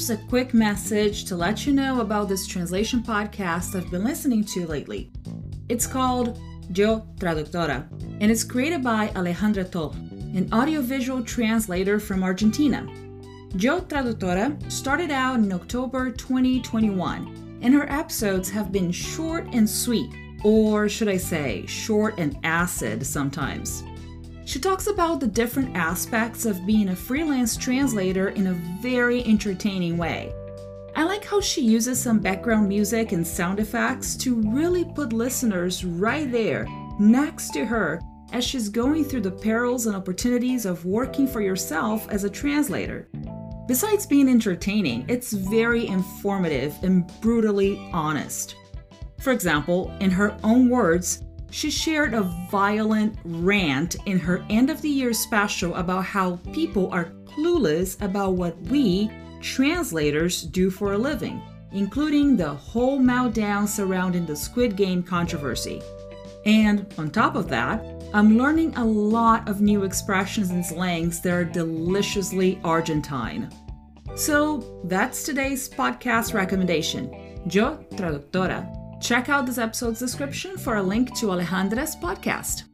Here's a quick message to let you know about this translation podcast I've been listening to lately. It's called Yo Traductora, and it's created by Alejandra Toll, an audiovisual translator from Argentina. Yo Traductora started out in October 2021, and her episodes have been short and sweet, or should I say, short and acid sometimes. She talks about the different aspects of being a freelance translator in a very entertaining way. I like how she uses some background music and sound effects to really put listeners right there, next to her, as she's going through the perils and opportunities of working for yourself as a translator. Besides being entertaining, it's very informative and brutally honest. For example, in her own words, she shared a violent rant in her end of the year special about how people are clueless about what we, translators, do for a living, including the whole meltdown surrounding the Squid Game controversy. And on top of that, I'm learning a lot of new expressions and slangs that are deliciously Argentine. So that's today's podcast recommendation. Yo Traductora Check out this episode's description for a link to Alejandra's podcast.